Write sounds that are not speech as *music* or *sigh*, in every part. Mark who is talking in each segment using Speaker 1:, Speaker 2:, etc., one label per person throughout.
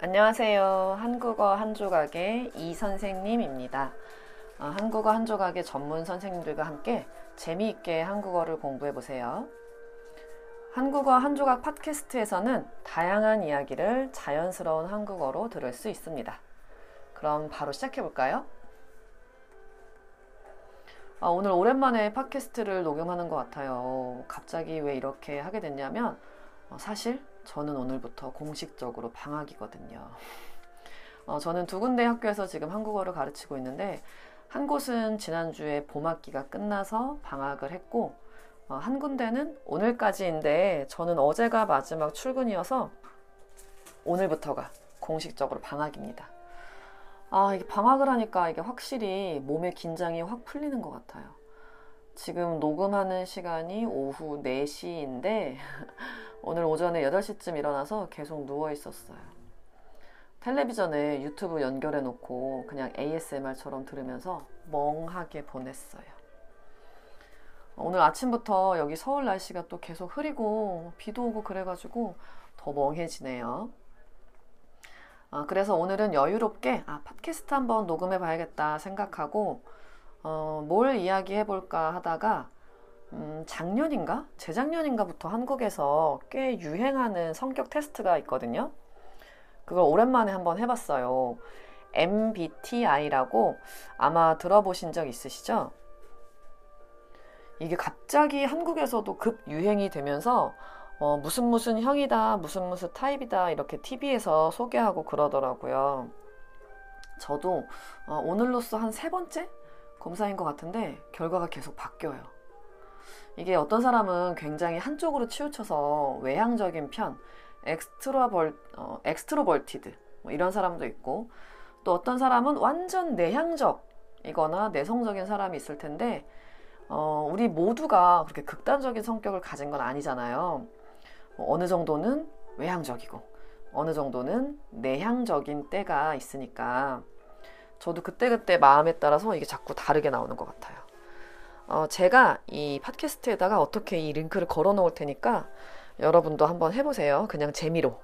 Speaker 1: 안녕하세요. 한국어 한 조각의 이 선생님입니다. 어, 한국어 한 조각의 전문 선생님들과 함께 재미있게 한국어를 공부해 보세요. 한국어 한 조각 팟캐스트에서는 다양한 이야기를 자연스러운 한국어로 들을 수 있습니다. 그럼 바로 시작해 볼까요? 아, 오늘 오랜만에 팟캐스트를 녹음하는 것 같아요. 갑자기 왜 이렇게 하게 됐냐면 어, 사실 저는 오늘부터 공식적으로 방학이거든요. 어, 저는 두 군데 학교에서 지금 한국어를 가르치고 있는데 한 곳은 지난주에 봄학기가 끝나서 방학을 했고 어, 한 군데는 오늘까지인데 저는 어제가 마지막 출근이어서 오늘부터가 공식적으로 방학입니다. 아, 이게 방학을 하니까 이게 확실히 몸의 긴장이 확 풀리는 것 같아요. 지금 녹음하는 시간이 오후 4시인데 *laughs* 오늘 오전에 8시쯤 일어나서 계속 누워 있었어요. 텔레비전에 유튜브 연결해 놓고 그냥 ASMR처럼 들으면서 멍하게 보냈어요. 오늘 아침부터 여기 서울 날씨가 또 계속 흐리고 비도 오고 그래가지고 더 멍해지네요. 아, 그래서 오늘은 여유롭게 아, 팟캐스트 한번 녹음해 봐야겠다 생각하고 어, 뭘 이야기해 볼까 하다가 음, 작년인가? 재작년인가부터 한국에서 꽤 유행하는 성격 테스트가 있거든요. 그걸 오랜만에 한번 해봤어요. MBTI라고 아마 들어보신 적 있으시죠? 이게 갑자기 한국에서도 급 유행이 되면서 어, 무슨 무슨 형이다, 무슨 무슨 타입이다 이렇게 TV에서 소개하고 그러더라고요. 저도 어, 오늘로써 한 세 번째 검사인 것 같은데 결과가 계속 바뀌어요. 이게 어떤 사람은 굉장히 한쪽으로 치우쳐서 외향적인 편, extrover, 어, extroverted 뭐 이런 사람도 있고 또 어떤 사람은 완전 내향적이거나 내성적인 사람이 있을 텐데 어, 우리 모두가 그렇게 극단적인 성격을 가진 건 아니잖아요. 뭐 어느 정도는 외향적이고 어느 정도는 내향적인 때가 있으니까 저도 그때그때 마음에 따라서 이게 자꾸 다르게 나오는 것 같아요. 어, 제가 이 팟캐스트에다가 어떻게 이 링크를 걸어 놓을 테니까 여러분도 한번 해보세요. 그냥 재미로.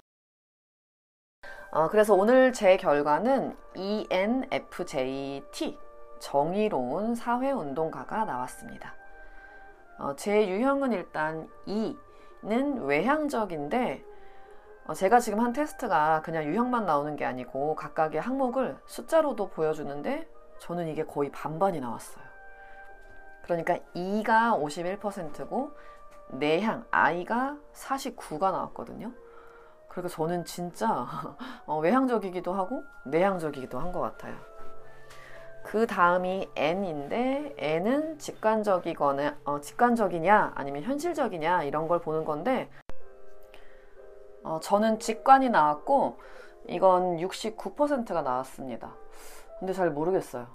Speaker 1: 어, 그래서 오늘 제 결과는 ENFJT, 정의로운 사회운동가가 나왔습니다. 어, 제 유형은 일단 E는 외향적인데, 어, 제가 지금 한 테스트가 그냥 유형만 나오는 게 아니고 각각의 항목을 숫자로도 보여주는데, 저는 이게 거의 반반이 나왔어요. 그러니까 E가 51%고 내향 I가 49가 나왔거든요. 그러니까 저는 진짜 *laughs* 어, 외향적이기도 하고 내향적이기도 한 것 같아요. 그 다음이 N인데 N은 직관적이거나 어, 직관적이냐 아니면 현실적이냐 이런 걸 보는 건데 어, 저는 직관이 나왔고 이건 69%가 나왔습니다. 근데 잘 모르겠어요.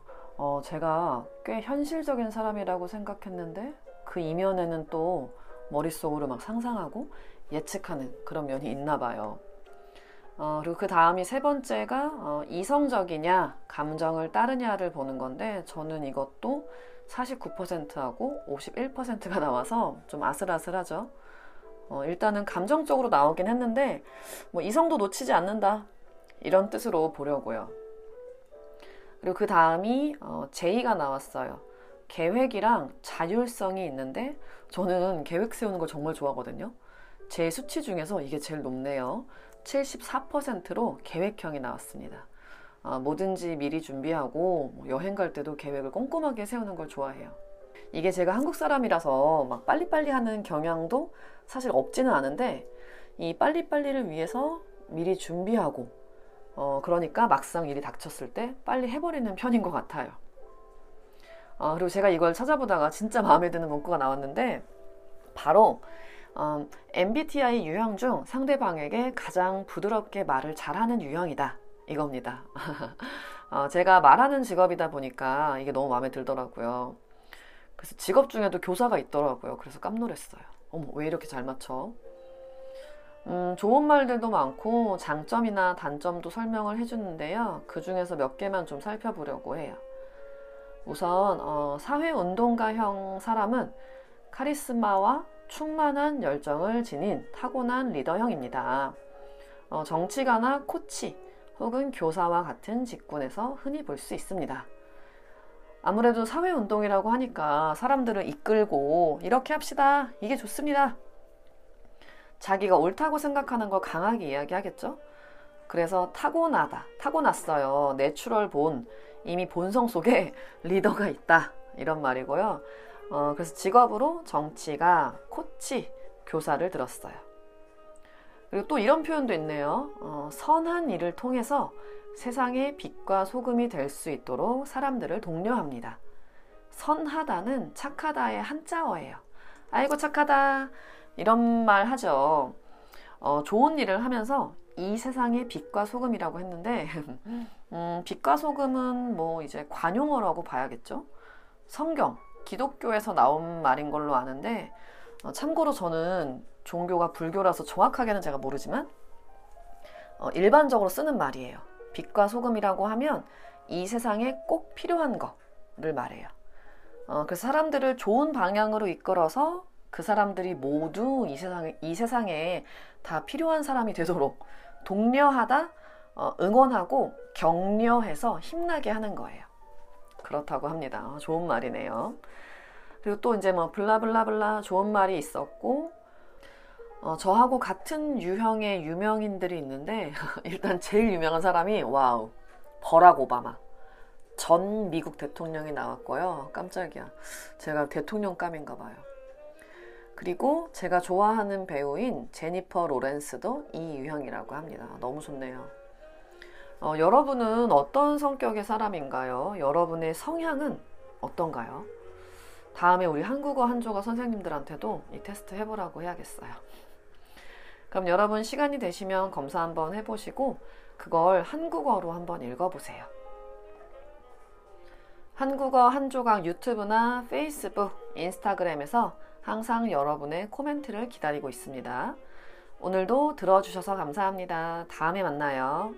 Speaker 1: 어, 제가 꽤 현실적인 사람이라고 생각했는데 그 이면에는 또 머릿속으로 막 상상하고 예측하는 그런 면이 있나 봐요. 어, 그리고 그 다음이 세 번째가 어, 이성적이냐, 감정을 따르냐를 보는 건데 저는 이것도 49%하고 51%가 나와서 좀 아슬아슬하죠. 어, 일단은 감정적으로 나오긴 했는데 뭐 이성도 놓치지 않는다 이런 뜻으로 보려고요. 그리고 그 다음이 어, 제의가 나왔어요. 계획이랑 자율성이 있는데 저는 계획 세우는 걸 정말 좋아하거든요. 제 수치 중에서 이게 제일 높네요. 74%로 계획형이 나왔습니다. 어, 뭐든지 미리 준비하고 뭐 여행 갈 때도 계획을 꼼꼼하게 세우는 걸 좋아해요. 이게 제가 한국 사람이라서 막 빨리빨리 하는 경향도 사실 없지는 않은데 이 빨리빨리를 위해서 미리 준비하고 어, 그러니까 막상 일이 닥쳤을 때 빨리 해버리는 편인 것 같아요. 어, 그리고 제가 이걸 찾아보다가 진짜 마음에 드는 문구가 나왔는데 바로 어, MBTI 유형 중 상대방에게 가장 부드럽게 말을 잘하는 유형이다 이겁니다. *laughs* 어, 제가 말하는 직업이다 보니까 이게 너무 마음에 들더라고요. 그래서 직업 중에도 교사가 있더라고요. 그래서 깜놀했어요. 어머 왜 이렇게 잘 맞춰? 음, 좋은 말들도 많고 장점이나 단점도 설명을 해주는데요. 그 중에서 몇 개만 좀 살펴보려고 해요. 우선 어, 사회운동가형 사람은 카리스마와 충만한 열정을 지닌 타고난 리더형입니다. 어, 정치가나 코치, 혹은 교사와 같은 직군에서 흔히 볼 수 있습니다. 아무래도 사회운동이라고 하니까 사람들을 이끌고 이렇게 합시다. 이게 좋습니다. 자기가 옳다고 생각하는 걸 강하게 이야기하겠죠? 그래서 타고나다, 타고났어요. natural born, 이미 본성 속에 *laughs* 리더가 있다. 이런 말이고요. 어, 그래서 직업으로 정치가 코치, 교사를 들었어요. 그리고 또 이런 표현도 있네요. 어, 선한 일을 통해서 세상의 빛과 소금이 될 수 있도록 사람들을 독려합니다. 선하다는 착하다의 한자어예요. 아이고 착하다 이런 말 하죠. 어, 좋은 일을 하면서 이 세상의 빛과 소금이라고 했는데 *laughs* 음, 빛과 소금은 뭐 이제 관용어라고 봐야겠죠. 성경 기독교에서 나온 말인 걸로 아는데 어, 참고로 저는 종교가 불교라서 정확하게는 제가 모르지만 어, 일반적으로 쓰는 말이에요. 빛과 소금이라고 하면 이 세상에 꼭 필요한 거를 말해요. 어, 그래서 사람들을 좋은 방향으로 이끌어서 그 사람들이 모두 이 세상에, 이 세상에 다 필요한 사람이 되도록 독려하다, 어, 응원하고 격려해서 힘나게 하는 거예요. 그렇다고 합니다. 어, 좋은 말이네요. 그리고 또 이제 뭐 blah blah blah 좋은 말이 있었고 어, 저하고 같은 유형의 유명인들이 있는데 *laughs* 일단 제일 유명한 사람이 wow 버락 오바마 전 미국 대통령이 나왔고요 깜짝이야 제가 대통령감인가 봐요 그리고 제가 좋아하는 배우인 제니퍼 로렌스도 이 유형이라고 합니다 너무 좋네요 어, 여러분은 어떤 성격의 사람인가요? 여러분의 성향은 어떤가요? 다음에 우리 한국어 한조가 선생님들한테도 이 테스트 해보라고 해야겠어요. 그럼 여러분 시간이 되시면 검사 한번 해보시고 그걸 한국어로 한번 읽어보세요. 한국어 한 조각 유튜브나 페이스북, 인스타그램에서 항상 여러분의 코멘트를 기다리고 있습니다. 오늘도 들어주셔서 감사합니다. 다음에 만나요.